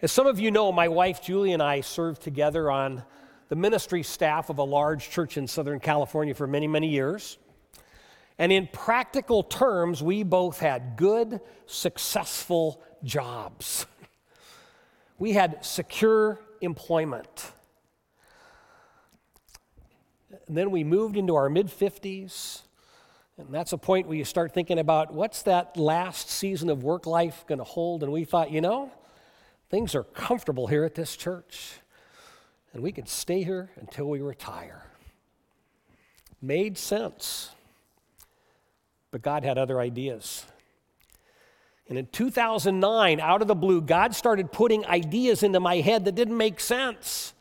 As some of you know, my wife Julie and I served together on the ministry staff of a large church in Southern California for many, many years. And in practical terms, we both had good, successful jobs. We had secure employment. And then we moved into our mid 50s. And that's a point where you start thinking about what's that last season of work life going to hold? And we thought, you know, things are comfortable here at this church, and we could stay here until we retire. Made sense. But God had other ideas. And in 2009, out of the blue, God started putting ideas into my head that didn't make sense.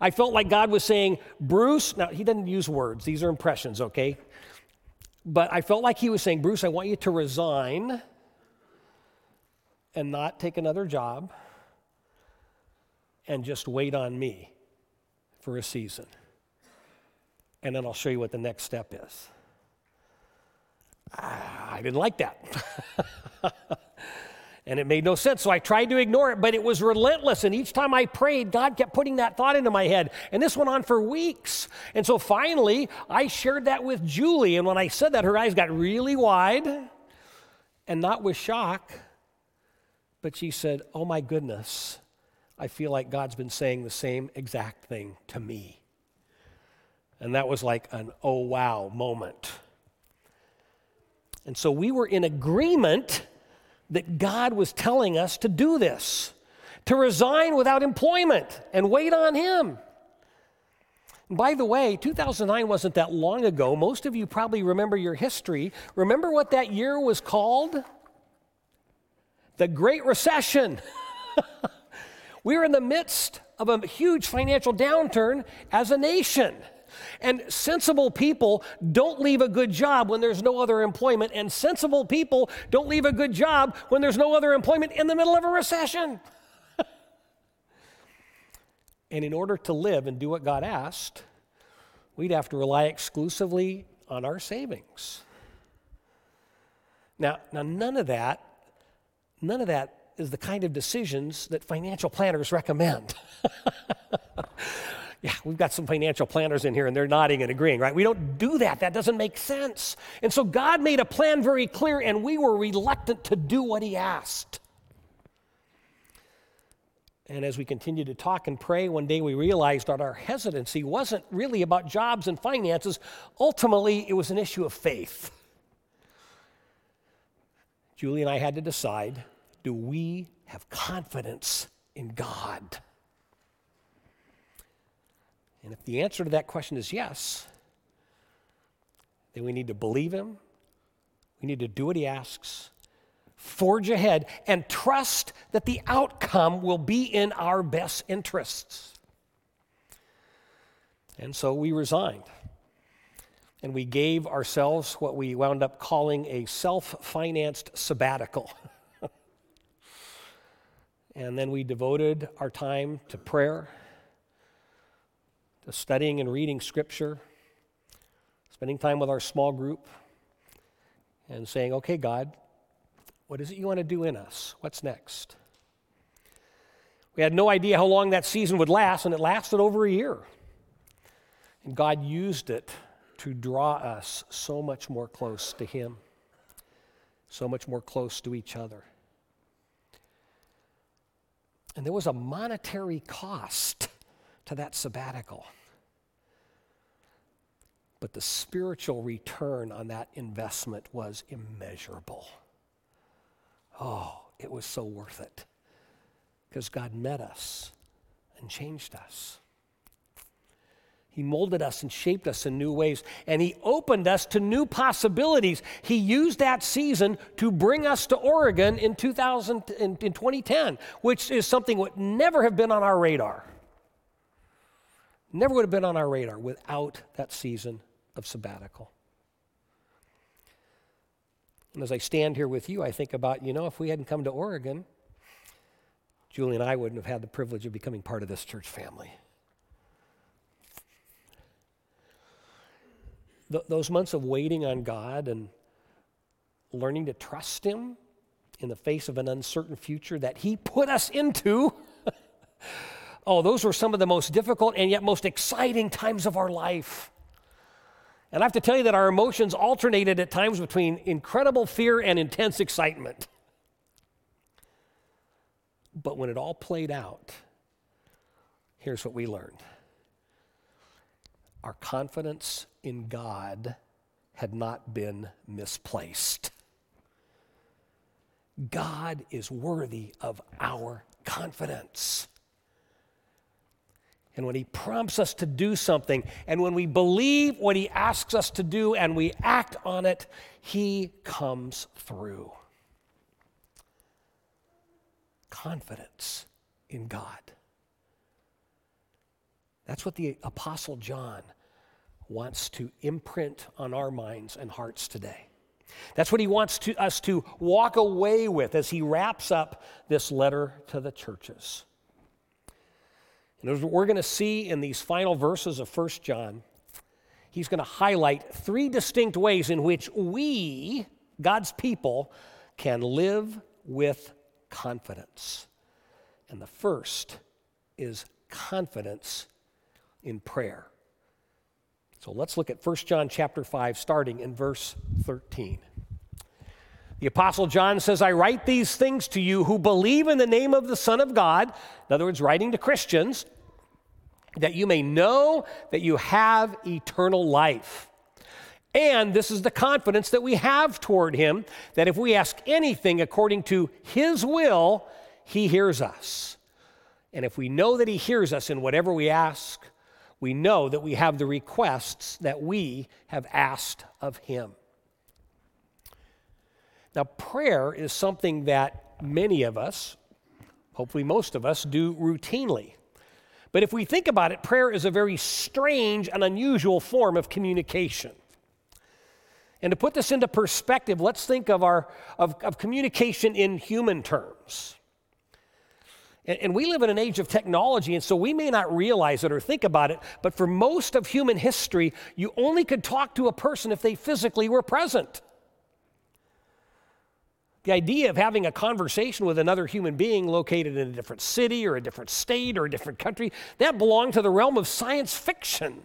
I felt like God was saying, Bruce, now he doesn't use words, these are impressions, okay? But I felt like he was saying, Bruce, I want you to resign and not take another job and just wait on me for a season. And then I'll show you what the next step is. Ah, I didn't like that. and it made no sense. So I tried to ignore it, but it was relentless. And each time I prayed, God kept putting that thought into my head. And this went on for weeks. And so finally, I shared that with Julie. And when I said that, her eyes got really wide and not with shock, but she said, Oh my goodness, I feel like God's been saying the same exact thing to me. And that was like an oh wow moment. And so we were in agreement that God was telling us to do this, to resign without employment and wait on Him. By the way, 2009 wasn't that long ago. Most of you probably remember your history. Remember what that year was called? The Great Recession. we were in the midst of a huge financial downturn as a nation. And sensible people don't leave a good job when there's no other employment, and sensible people don't leave a good job when there's no other employment in the middle of a recession. and in order to live and do what God asked, we'd have to rely exclusively on our savings. Now, now none of that, none of that is the kind of decisions that financial planners recommend. yeah, we've got some financial planners in here and they're nodding and agreeing, right? We don't do that. That doesn't make sense. And so God made a plan very clear and we were reluctant to do what He asked. And as we continued to talk and pray, one day we realized that our hesitancy wasn't really about jobs and finances. Ultimately, it was an issue of faith. Julie and I had to decide do we have confidence in God? And if the answer to that question is yes, then we need to believe Him. We need to do what He asks, forge ahead, and trust that the outcome will be in our best interests. And so we resigned. And we gave ourselves what we wound up calling a self financed sabbatical. and then we devoted our time to prayer to studying and reading Scripture, spending time with our small group, and saying, okay, God, what is it you want to do in us? What's next? We had no idea how long that season would last, and it lasted over a year. And God used it to draw us so much more close to Him, so much more close to each other. And there was a monetary cost to that sabbatical. But the spiritual return on that investment was immeasurable. Oh, it was so worth it because God met us and changed us. He molded us and shaped us in new ways, and He opened us to new possibilities. He used that season to bring us to Oregon in, 2000, in, in 2010, which is something would never have been on our radar. Never would have been on our radar without that season of sabbatical. And as I stand here with you, I think about, you know, if we hadn't come to Oregon, Julie and I wouldn't have had the privilege of becoming part of this church family. Th- those months of waiting on God and learning to trust Him in the face of an uncertain future that He put us into oh, those were some of the most difficult and yet most exciting times of our life. And I have to tell you that our emotions alternated at times between incredible fear and intense excitement. But when it all played out, here's what we learned our confidence in God had not been misplaced. God is worthy of our confidence. And when He prompts us to do something, and when we believe what He asks us to do and we act on it, He comes through. Confidence in God. That's what the Apostle John wants to imprint on our minds and hearts today. That's what he wants to, us to walk away with as he wraps up this letter to the churches. And as we're going to see in these final verses of 1 John, he's going to highlight three distinct ways in which we, God's people, can live with confidence. And the first is confidence in prayer. So let's look at 1 John chapter 5 starting in verse 13. The apostle John says, "I write these things to you who believe in the name of the Son of God." In other words, writing to Christians, that you may know that you have eternal life. And this is the confidence that we have toward him that if we ask anything according to his will, he hears us. And if we know that he hears us in whatever we ask, we know that we have the requests that we have asked of Him. Now, prayer is something that many of us, hopefully most of us, do routinely. But if we think about it, prayer is a very strange and unusual form of communication. And to put this into perspective, let's think of, our, of, of communication in human terms. And, and we live in an age of technology, and so we may not realize it or think about it, but for most of human history, you only could talk to a person if they physically were present. The idea of having a conversation with another human being located in a different city or a different state or a different country, that belonged to the realm of science fiction.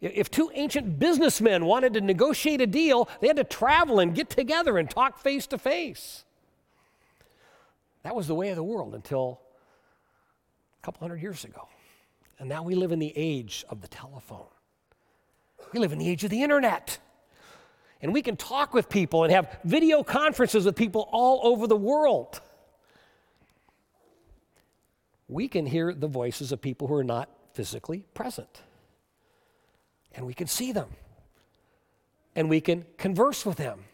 If two ancient businessmen wanted to negotiate a deal, they had to travel and get together and talk face to face. That was the way of the world until a couple hundred years ago. And now we live in the age of the telephone. We live in the age of the internet. And we can talk with people and have video conferences with people all over the world. We can hear the voices of people who are not physically present. And we can see them. And we can converse with them.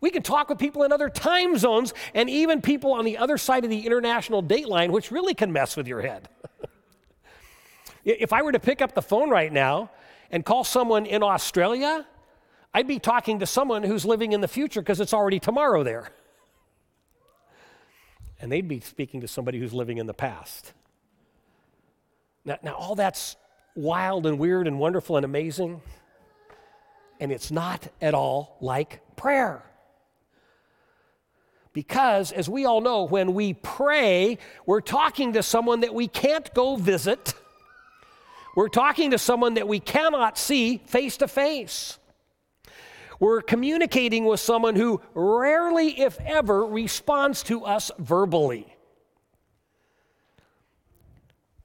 We can talk with people in other time zones and even people on the other side of the international date line, which really can mess with your head. if I were to pick up the phone right now and call someone in Australia, I'd be talking to someone who's living in the future because it's already tomorrow there. And they'd be speaking to somebody who's living in the past. Now, now all that's wild and weird and wonderful and amazing, and it's not at all like prayer. Because, as we all know, when we pray, we're talking to someone that we can't go visit. We're talking to someone that we cannot see face to face. We're communicating with someone who rarely, if ever, responds to us verbally.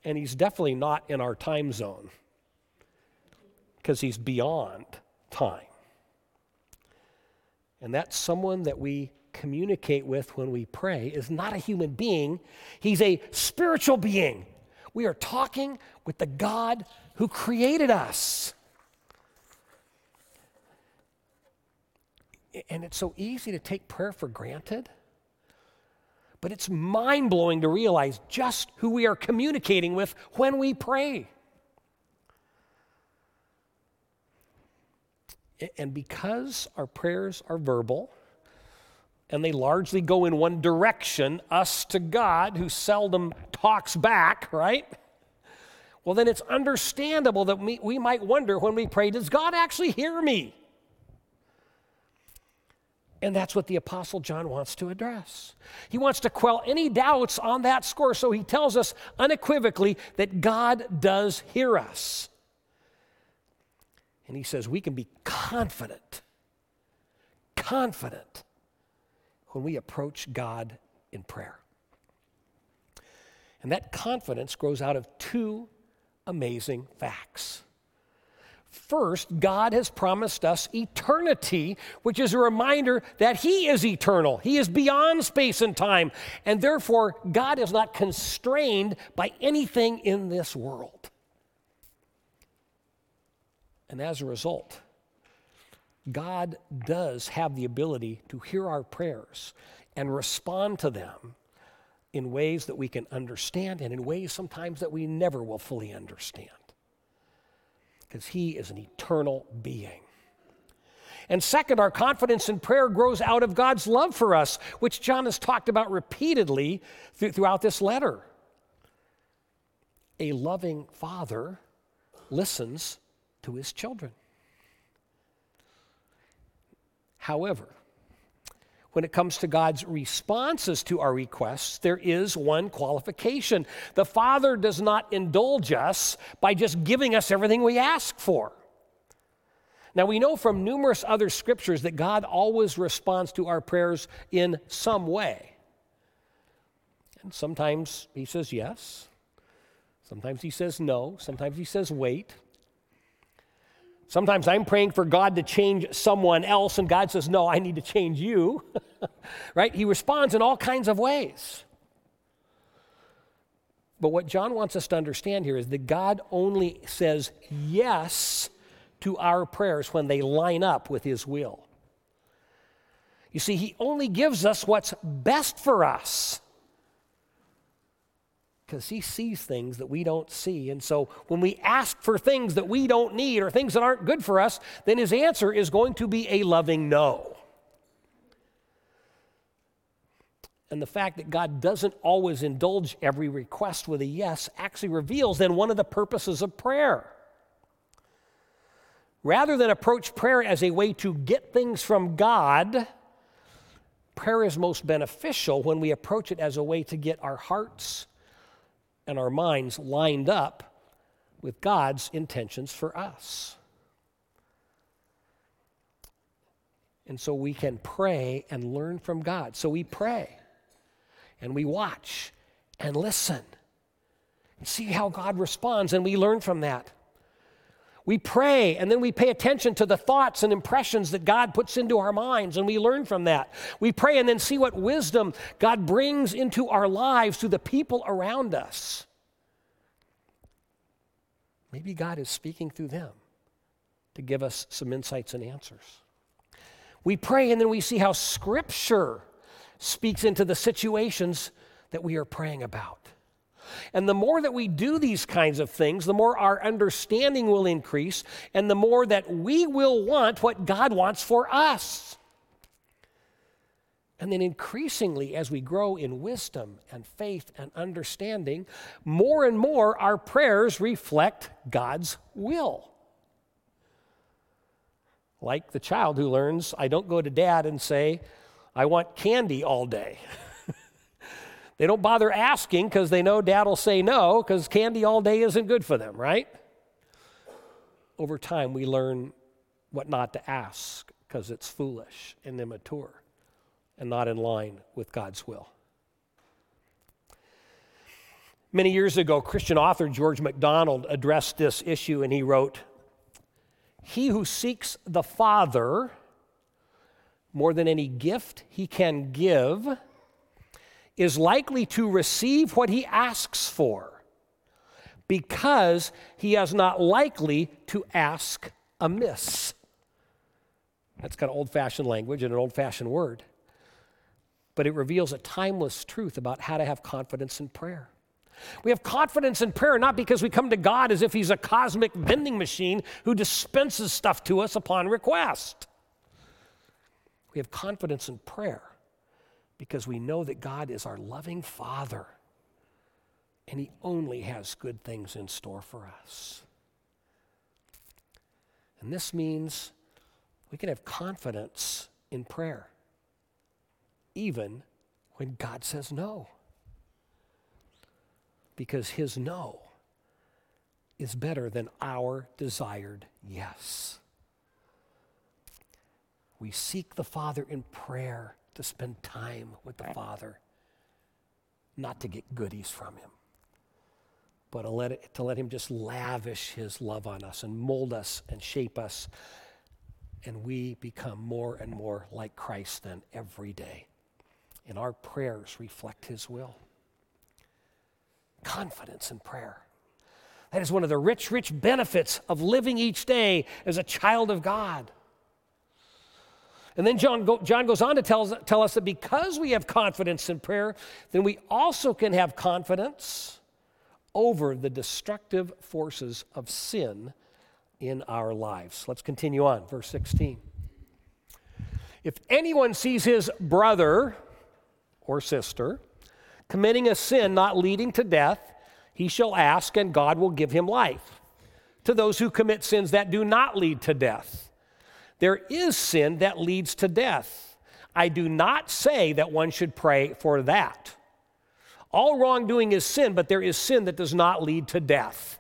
And he's definitely not in our time zone because he's beyond time. And that's someone that we communicate with when we pray is not a human being, he's a spiritual being. We are talking with the God who created us. And it's so easy to take prayer for granted, but it's mind blowing to realize just who we are communicating with when we pray. And because our prayers are verbal, and they largely go in one direction, us to God, who seldom talks back, right? Well, then it's understandable that we, we might wonder when we pray, does God actually hear me? And that's what the Apostle John wants to address. He wants to quell any doubts on that score, so he tells us unequivocally that God does hear us. And he says we can be confident, confident when we approach God in prayer. And that confidence grows out of two amazing facts. First, God has promised us eternity, which is a reminder that He is eternal. He is beyond space and time. And therefore, God is not constrained by anything in this world. And as a result, God does have the ability to hear our prayers and respond to them in ways that we can understand and in ways sometimes that we never will fully understand because He is an eternal being. And second, our confidence in prayer grows out of God's love for us, which John has talked about repeatedly th- throughout this letter. A loving father listens to his children. However, when it comes to God's responses to our requests, there is one qualification. The Father does not indulge us by just giving us everything we ask for. Now, we know from numerous other scriptures that God always responds to our prayers in some way. And sometimes He says yes, sometimes He says no, sometimes He says wait. Sometimes I'm praying for God to change someone else, and God says, No, I need to change you. right? He responds in all kinds of ways. But what John wants us to understand here is that God only says yes to our prayers when they line up with His will. You see, He only gives us what's best for us because he sees things that we don't see. And so when we ask for things that we don't need or things that aren't good for us, then his answer is going to be a loving no. And the fact that God doesn't always indulge every request with a yes actually reveals then one of the purposes of prayer. Rather than approach prayer as a way to get things from God, prayer is most beneficial when we approach it as a way to get our hearts and our minds lined up with God's intentions for us. And so we can pray and learn from God. So we pray and we watch and listen and see how God responds, and we learn from that. We pray and then we pay attention to the thoughts and impressions that God puts into our minds and we learn from that. We pray and then see what wisdom God brings into our lives through the people around us. Maybe God is speaking through them to give us some insights and answers. We pray and then we see how Scripture speaks into the situations that we are praying about. And the more that we do these kinds of things, the more our understanding will increase, and the more that we will want what God wants for us. And then increasingly, as we grow in wisdom and faith and understanding, more and more our prayers reflect God's will. Like the child who learns, I don't go to dad and say, I want candy all day. They don't bother asking because they know dad will say no because candy all day isn't good for them, right? Over time, we learn what not to ask because it's foolish and immature and not in line with God's will. Many years ago, Christian author George MacDonald addressed this issue and he wrote He who seeks the Father more than any gift he can give is likely to receive what he asks for because he is not likely to ask amiss. That's kind of old fashioned language and an old fashioned word. But it reveals a timeless truth about how to have confidence in prayer. We have confidence in prayer not because we come to God as if He's a cosmic vending machine who dispenses stuff to us upon request. We have confidence in prayer because we know that God is our loving Father and He only has good things in store for us. And this means we can have confidence in prayer even when God says no. Because his no is better than our desired yes. We seek the Father in prayer to spend time with the Father, not to get goodies from him, but to let, it, to let him just lavish his love on us and mold us and shape us. And we become more and more like Christ then every day. And our prayers reflect his will. Confidence in prayer. That is one of the rich, rich benefits of living each day as a child of God. And then John, John goes on to tell, tell us that because we have confidence in prayer, then we also can have confidence over the destructive forces of sin in our lives. Let's continue on, verse 16. If anyone sees his brother or sister committing a sin not leading to death, he shall ask, and God will give him life. To those who commit sins that do not lead to death, there is sin that leads to death. I do not say that one should pray for that. All wrongdoing is sin, but there is sin that does not lead to death.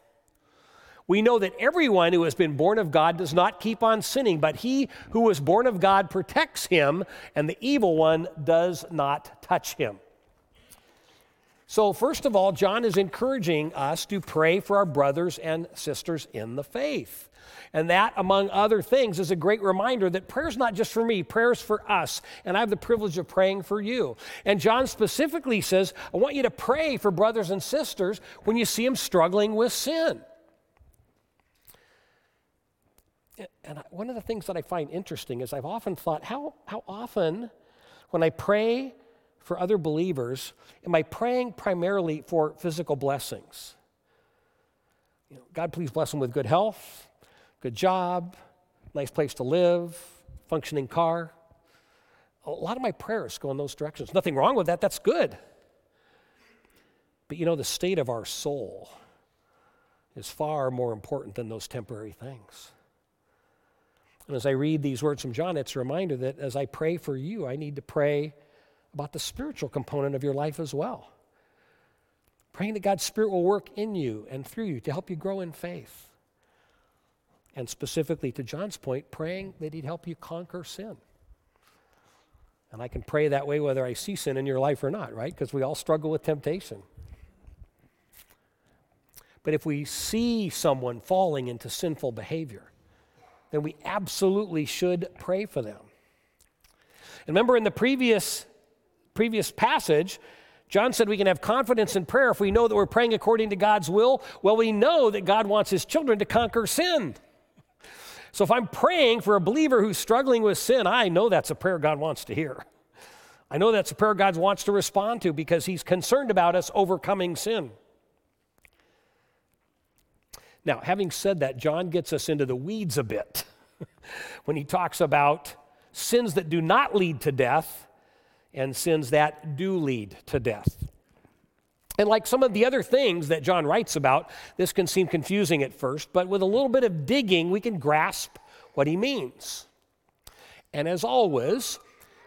We know that everyone who has been born of God does not keep on sinning, but he who was born of God protects him, and the evil one does not touch him. So, first of all, John is encouraging us to pray for our brothers and sisters in the faith. And that, among other things, is a great reminder that prayer is not just for me, prayer is for us. And I have the privilege of praying for you. And John specifically says, I want you to pray for brothers and sisters when you see them struggling with sin. And one of the things that I find interesting is I've often thought, how, how often when I pray for other believers, am I praying primarily for physical blessings? You know, God, please bless them with good health, good job, nice place to live, functioning car. A lot of my prayers go in those directions. Nothing wrong with that, that's good. But you know, the state of our soul is far more important than those temporary things. And as I read these words from John, it's a reminder that as I pray for you, I need to pray about the spiritual component of your life as well. Praying that God's Spirit will work in you and through you to help you grow in faith and specifically to John's point, praying that He'd help you conquer sin. And I can pray that way whether I see sin in your life or not, right? Because we all struggle with temptation. But if we see someone falling into sinful behavior, then we absolutely should pray for them. And remember in the previous, previous passage, John said we can have confidence in prayer if we know that we're praying according to God's will. Well, we know that God wants his children to conquer sin. So if I'm praying for a believer who's struggling with sin, I know that's a prayer God wants to hear. I know that's a prayer God wants to respond to because He's concerned about us overcoming sin. Now, having said that, John gets us into the weeds a bit when he talks about sins that do not lead to death and sins that do lead to death. And like some of the other things that John writes about, this can seem confusing at first, but with a little bit of digging, we can grasp what he means. And as always,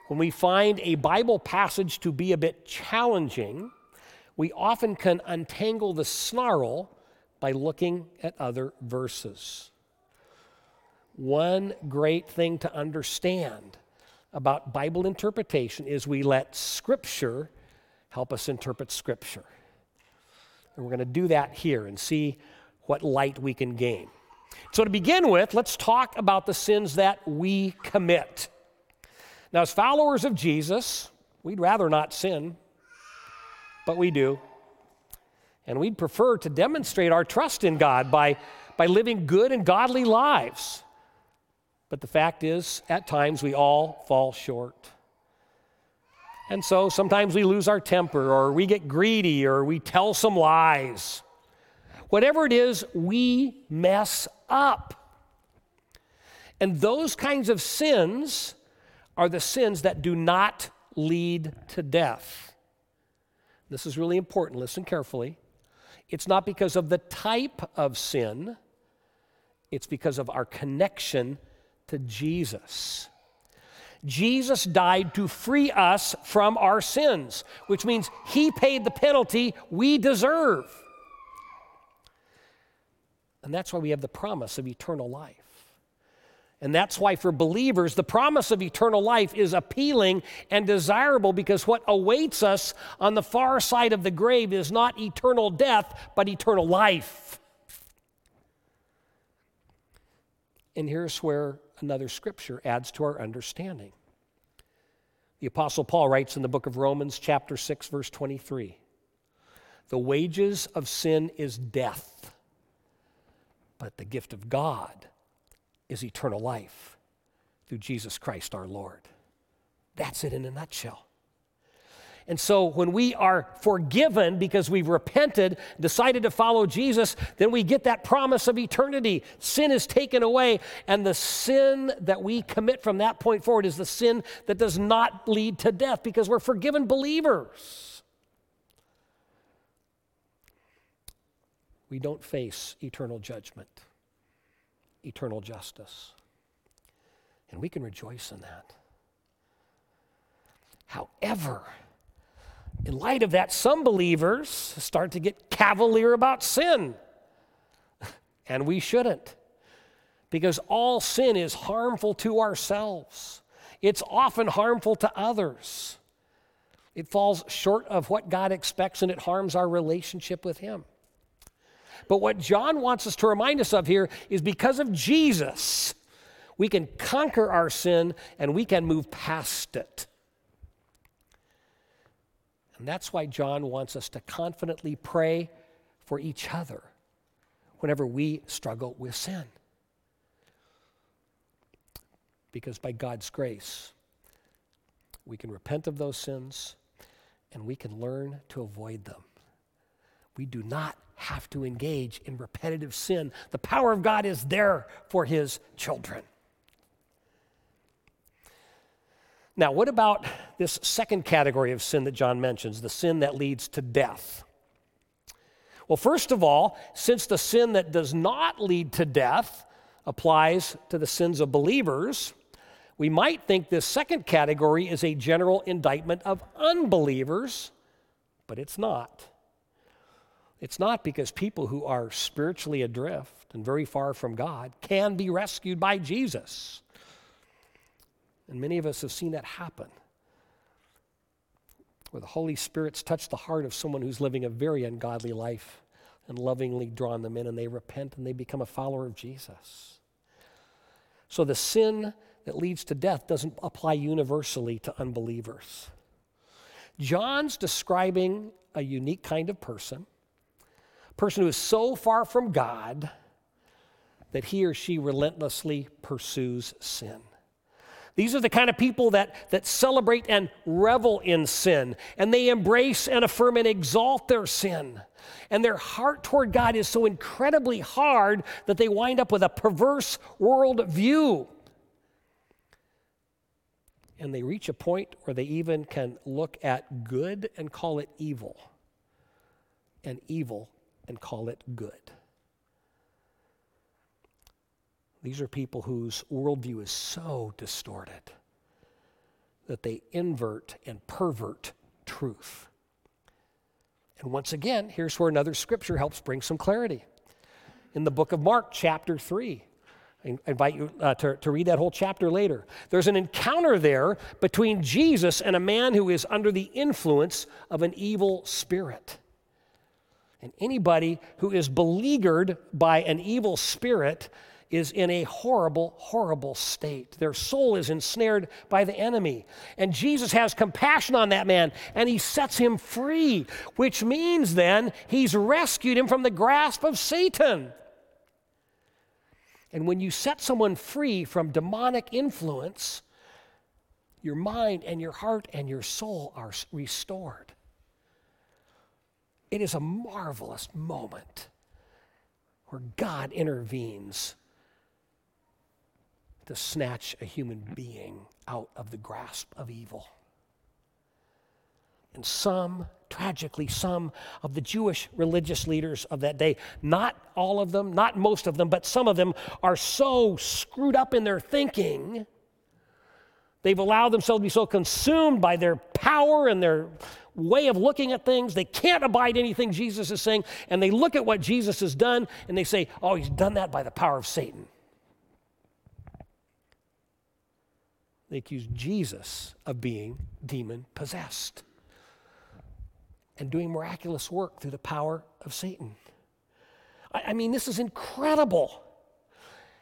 when we find a Bible passage to be a bit challenging, we often can untangle the snarl by looking at other verses. One great thing to understand about Bible interpretation is we let Scripture help us interpret Scripture. And we're going to do that here and see what light we can gain. So, to begin with, let's talk about the sins that we commit. Now, as followers of Jesus, we'd rather not sin, but we do. And we'd prefer to demonstrate our trust in God by, by living good and godly lives. But the fact is, at times we all fall short. And so sometimes we lose our temper, or we get greedy, or we tell some lies. Whatever it is, we mess up. And those kinds of sins are the sins that do not lead to death. This is really important. Listen carefully. It's not because of the type of sin, it's because of our connection to Jesus. Jesus died to free us from our sins, which means he paid the penalty we deserve. And that's why we have the promise of eternal life. And that's why, for believers, the promise of eternal life is appealing and desirable because what awaits us on the far side of the grave is not eternal death, but eternal life. And here's where another scripture adds to our understanding. The Apostle Paul writes in the book of Romans, chapter 6, verse 23 The wages of sin is death, but the gift of God is eternal life through Jesus Christ our Lord. That's it in a nutshell. And so when we are forgiven because we've repented, decided to follow Jesus, then we get that promise of eternity. Sin is taken away, and the sin that we commit from that point forward is the sin that does not lead to death because we're forgiven believers. We don't face eternal judgment eternal justice. And we can rejoice in that. However, in light of that, some believers start to get cavalier about sin. And we shouldn't. Because all sin is harmful to ourselves, it's often harmful to others. It falls short of what God expects and it harms our relationship with Him. But what John wants us to remind us of here is because of Jesus, we can conquer our sin and we can move past it. And that's why John wants us to confidently pray for each other whenever we struggle with sin. Because by God's grace, we can repent of those sins and we can learn to avoid them. We do not have to engage in repetitive sin. The power of God is there for his children. Now, what about this second category of sin that John mentions, the sin that leads to death? Well, first of all, since the sin that does not lead to death applies to the sins of believers, we might think this second category is a general indictment of unbelievers, but it's not. It's not because people who are spiritually adrift and very far from God can be rescued by Jesus. And many of us have seen that happen. Where the Holy Spirit's touched the heart of someone who's living a very ungodly life and lovingly drawn them in, and they repent and they become a follower of Jesus. So the sin that leads to death doesn't apply universally to unbelievers. John's describing a unique kind of person a person who is so far from God that he or she relentlessly pursues sin. These are the kind of people that, that celebrate and revel in sin, and they embrace and affirm and exalt their sin. And their heart toward God is so incredibly hard that they wind up with a perverse worldview. And they reach a point where they even can look at good and call it evil, and evil and call it good. These are people whose worldview is so distorted that they invert and pervert truth. And once again, here's where another scripture helps bring some clarity. In the book of Mark, chapter 3, I invite you uh, to, to read that whole chapter later. There's an encounter there between Jesus and a man who is under the influence of an evil spirit. And anybody who is beleaguered by an evil spirit is in a horrible, horrible state. Their soul is ensnared by the enemy. And Jesus has compassion on that man and he sets him free, which means then he's rescued him from the grasp of Satan. And when you set someone free from demonic influence, your mind and your heart and your soul are restored. It is a marvelous moment where God intervenes to snatch a human being out of the grasp of evil. And some, tragically, some of the Jewish religious leaders of that day, not all of them, not most of them, but some of them are so screwed up in their thinking They've allowed themselves to be so consumed by their power and their way of looking at things. They can't abide anything Jesus is saying. And they look at what Jesus has done and they say, oh, he's done that by the power of Satan. They accuse Jesus of being demon possessed and doing miraculous work through the power of Satan. I, I mean, this is incredible.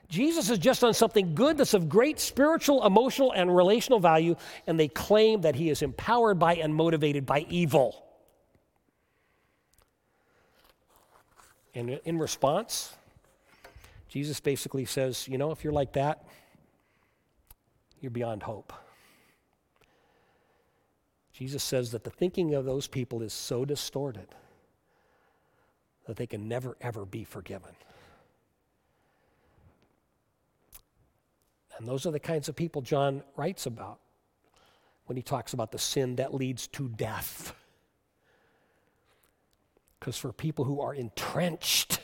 Jesus has just done something good that's of great spiritual, emotional, and relational value, and they claim that he is empowered by and motivated by evil. And in response, Jesus basically says, You know, if you're like that, you're beyond hope. Jesus says that the thinking of those people is so distorted that they can never, ever be forgiven. And those are the kinds of people John writes about when he talks about the sin that leads to death. Because for people who are entrenched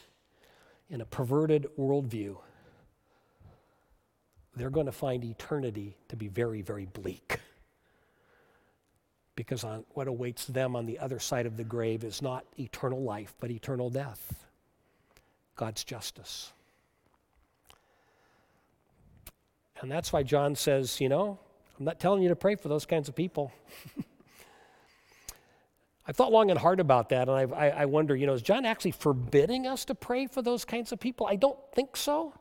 in a perverted worldview, they're going to find eternity to be very, very bleak. Because on, what awaits them on the other side of the grave is not eternal life, but eternal death. God's justice. And that's why John says, you know, I'm not telling you to pray for those kinds of people. I thought long and hard about that, and I, I, I, wonder, you know, is John actually forbidding us to pray for those kinds of people? I don't think so.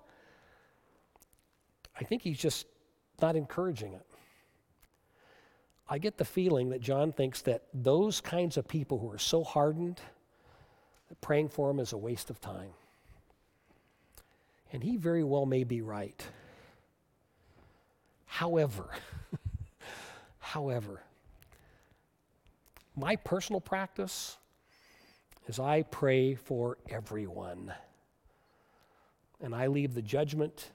I think he's just not encouraging it. I get the feeling that John thinks that those kinds of people who are so hardened, that praying for them is a waste of time. And he very well may be right. However, however, my personal practice is I pray for everyone. And I leave the judgment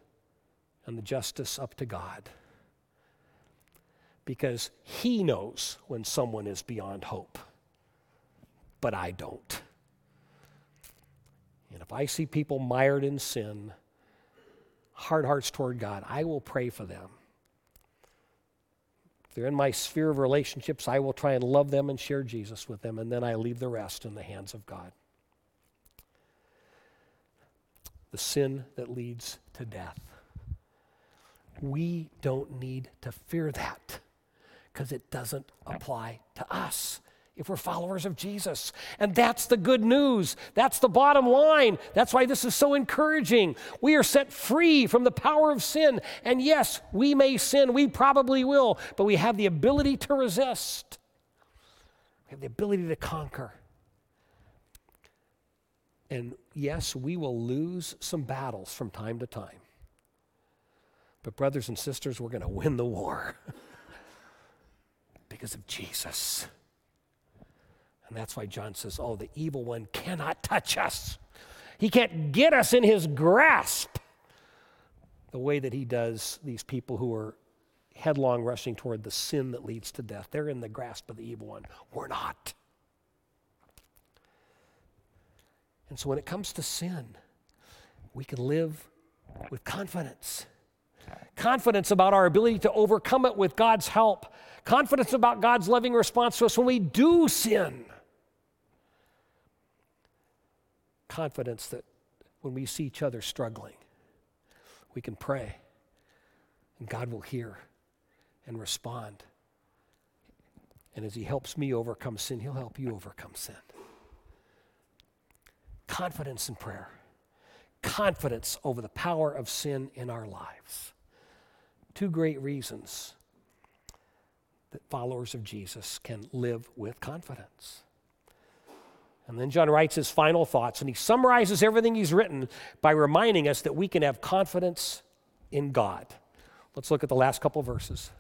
and the justice up to God. Because He knows when someone is beyond hope, but I don't. And if I see people mired in sin, hard hearts toward God, I will pray for them If they're in my sphere of relationships, I will try and love them and share Jesus with them, and then I leave the rest in the hands of God. The sin that leads to death. We don't need to fear that because it doesn't apply to us if we're followers of Jesus. And that's the good news. That's the bottom line. That's why this is so encouraging. We are set free from the power of sin. And yes, we may sin, we probably will, but we have the ability to resist, we have the ability to conquer. And yes, we will lose some battles from time to time. But, brothers and sisters, we're going to win the war because of Jesus. And that's why John says, Oh, the evil one cannot touch us. He can't get us in his grasp the way that he does these people who are headlong rushing toward the sin that leads to death. They're in the grasp of the evil one. We're not. And so when it comes to sin, we can live with confidence. Confidence about our ability to overcome it with God's help. Confidence about God's loving response to us when we do sin. confidence that when we see each other struggling, we can pray and God will hear and respond. And as He helps me overcome sin, He'll help you overcome sin. Confidence in prayer, confidence over the power of sin in our lives. Two great reasons that followers of Jesus can live with confidence. And then John writes his final thoughts, and he summarizes everything he's written by reminding us that we can have confidence in God. Let's look at the last couple verses.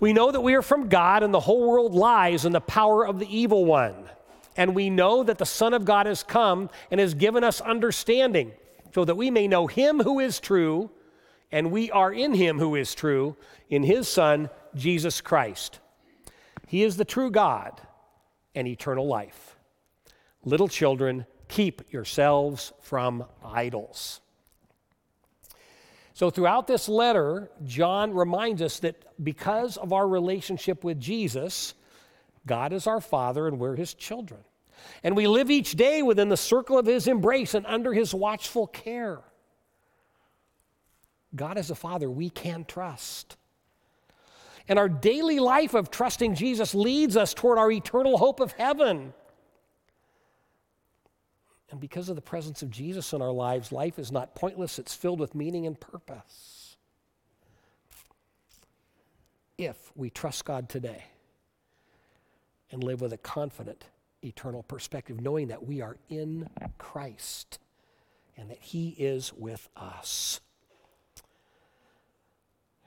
We know that we are from God, and the whole world lies in the power of the evil one. And we know that the Son of God has come and has given us understanding, so that we may know him who is true, and we are in him who is true, in his Son, Jesus Christ. He is the true God and eternal life. Little children, keep yourselves from idols. So, throughout this letter, John reminds us that because of our relationship with Jesus, God is our Father and we're His children. And we live each day within the circle of His embrace and under His watchful care. God is a Father we can trust. And our daily life of trusting Jesus leads us toward our eternal hope of heaven. And because of the presence of Jesus in our lives, life is not pointless, it's filled with meaning and purpose. If we trust God today and live with a confident eternal perspective, knowing that we are in Christ and that He is with us.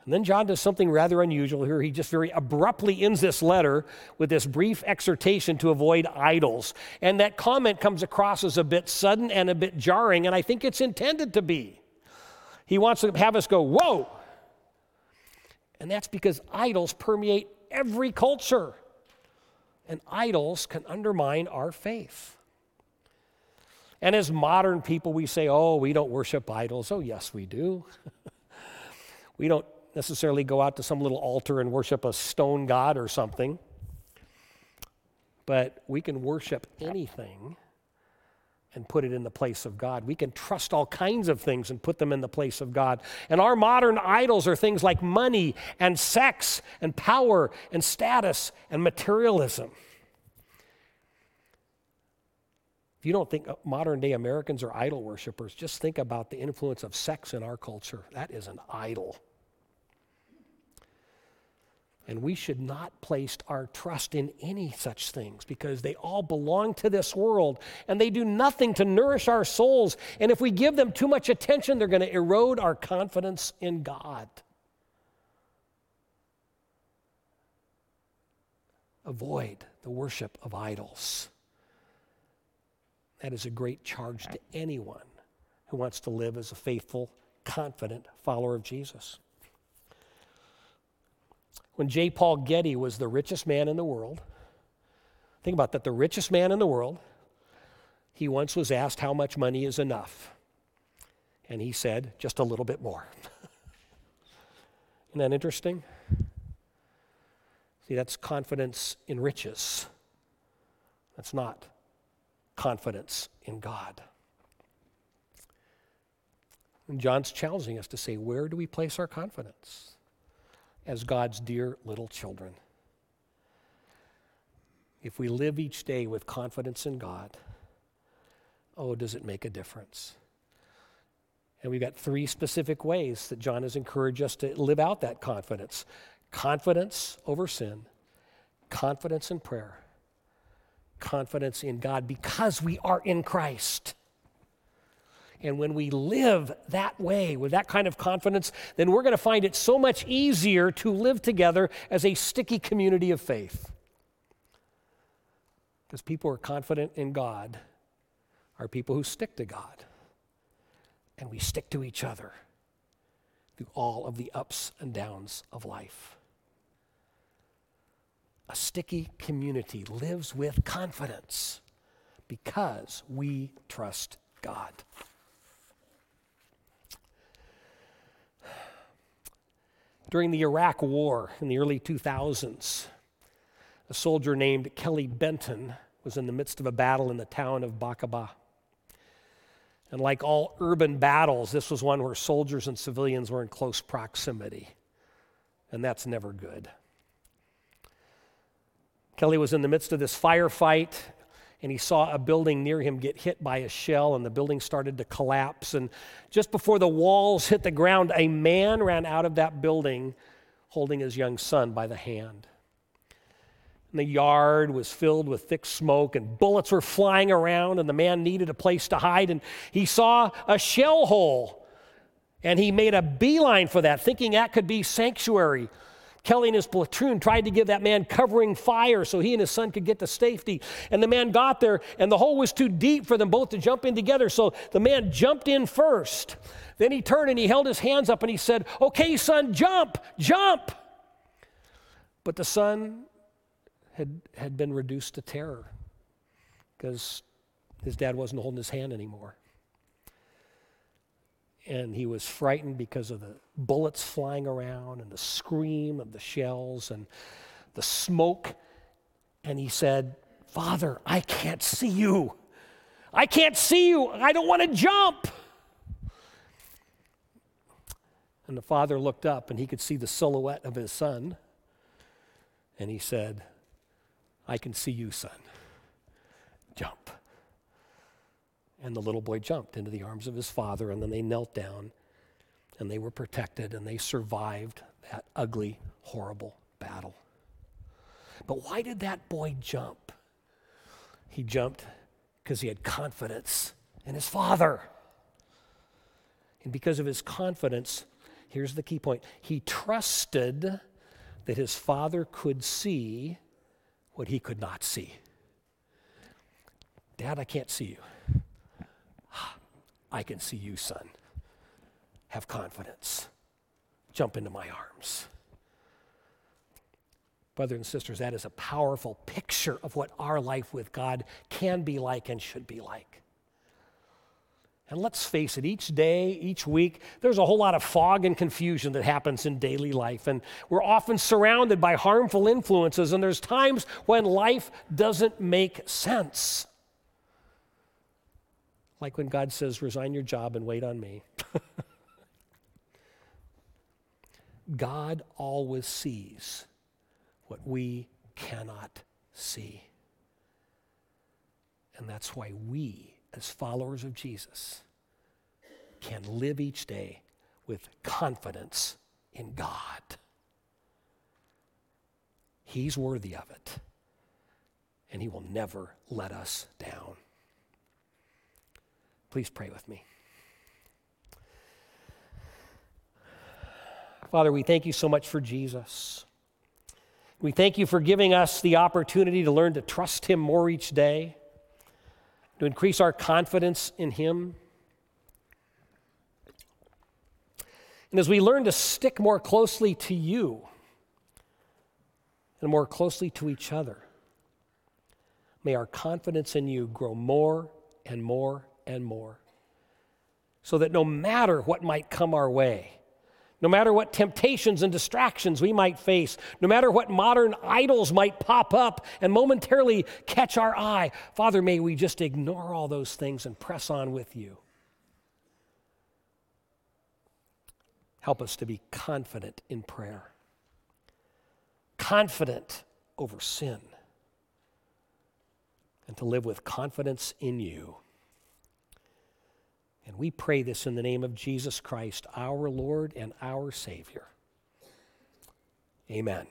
And then John does something rather unusual here. He just very abruptly ends this letter with this brief exhortation to avoid idols. And that comment comes across as a bit sudden and a bit jarring, and I think it's intended to be. He wants to have us go, whoa! And that's because idols permeate every culture, and idols can undermine our faith. And as modern people, we say, oh, we don't worship idols. Oh, yes, we do. we don't necessarily go out to some little altar and worship a stone god or something, but we can worship anything and put it in the place of God. We can trust all kinds of things and put them in the place of God. And our modern idols are things like money and sex and power and status and materialism. If you don't think uh, modern day Americans are idol worshippers, just think about the influence of sex in our culture. That is an idol. And we should not place our trust in any such things because they all belong to this world and they do nothing to nourish our souls. And if we give them too much attention, they're going to erode our confidence in God. Avoid the worship of idols. That is a great charge to anyone who wants to live as a faithful, confident follower of Jesus. When J. Paul Getty was the richest man in the world, think about that, the richest man in the world, he once was asked how much money is enough. And he said, just a little bit more. Isn't that interesting? See, that's confidence in riches. That's not confidence in God. And John's challenging us to say, where do we place our confidence? As God's dear little children. If we live each day with confidence in God, oh, does it make a difference? And we've got three specific ways that John has encouraged us to live out that confidence confidence over sin, confidence in prayer, confidence in God because we are in Christ. And when we live that way, with that kind of confidence, then we're going to find it so much easier to live together as a sticky community of faith. Because people who are confident in God are people who stick to God. And we stick to each other through all of the ups and downs of life. A sticky community lives with confidence because we trust God. During the Iraq War in the early 2000s, a soldier named Kelly Benton was in the midst of a battle in the town of Baqubah. And like all urban battles, this was one where soldiers and civilians were in close proximity. And that's never good. Kelly was in the midst of this firefight and he saw a building near him get hit by a shell, and the building started to collapse. And just before the walls hit the ground, a man ran out of that building holding his young son by the hand. And the yard was filled with thick smoke, and bullets were flying around, and the man needed a place to hide. And he saw a shell hole, and he made a beeline for that, thinking that could be sanctuary. Kelly and his platoon tried to give that man covering fire so he and his son could get to safety. And the man got there, and the hole was too deep for them both to jump in together. So the man jumped in first. Then he turned and he held his hands up and he said, Okay, son, jump, jump. But the son had, had been reduced to terror because his dad wasn't holding his hand anymore. And he was frightened because of the bullets flying around and the scream of the shells and the smoke. And he said, Father, I can't see you. I can't see you. I don't want to jump. And the father looked up and he could see the silhouette of his son. And he said, I can see you, son. Jump. And the little boy jumped into the arms of his father, and then they knelt down and they were protected and they survived that ugly, horrible battle. But why did that boy jump? He jumped because he had confidence in his father. And because of his confidence, here's the key point he trusted that his father could see what he could not see. Dad, I can't see you. I can see you, son. Have confidence. Jump into my arms. Brothers and sisters, that is a powerful picture of what our life with God can be like and should be like. And let's face it, each day, each week, there's a whole lot of fog and confusion that happens in daily life. And we're often surrounded by harmful influences, and there's times when life doesn't make sense. Like when God says, resign your job and wait on me. God always sees what we cannot see. And that's why we, as followers of Jesus, can live each day with confidence in God. He's worthy of it, and He will never let us down. Please pray with me. Father, we thank you so much for Jesus. We thank you for giving us the opportunity to learn to trust Him more each day, to increase our confidence in Him. And as we learn to stick more closely to you and more closely to each other, may our confidence in you grow more and more and more, so that no matter what might come our way, no matter what temptations and distractions we might face, no matter what modern idols might pop up and momentarily catch our eye, Father, may we just ignore all those things and press on with you. Help us to be confident in prayer, confident over sin, and to live with confidence in you. And we pray this in the name of Jesus Christ, our Lord and our Savior. Amen.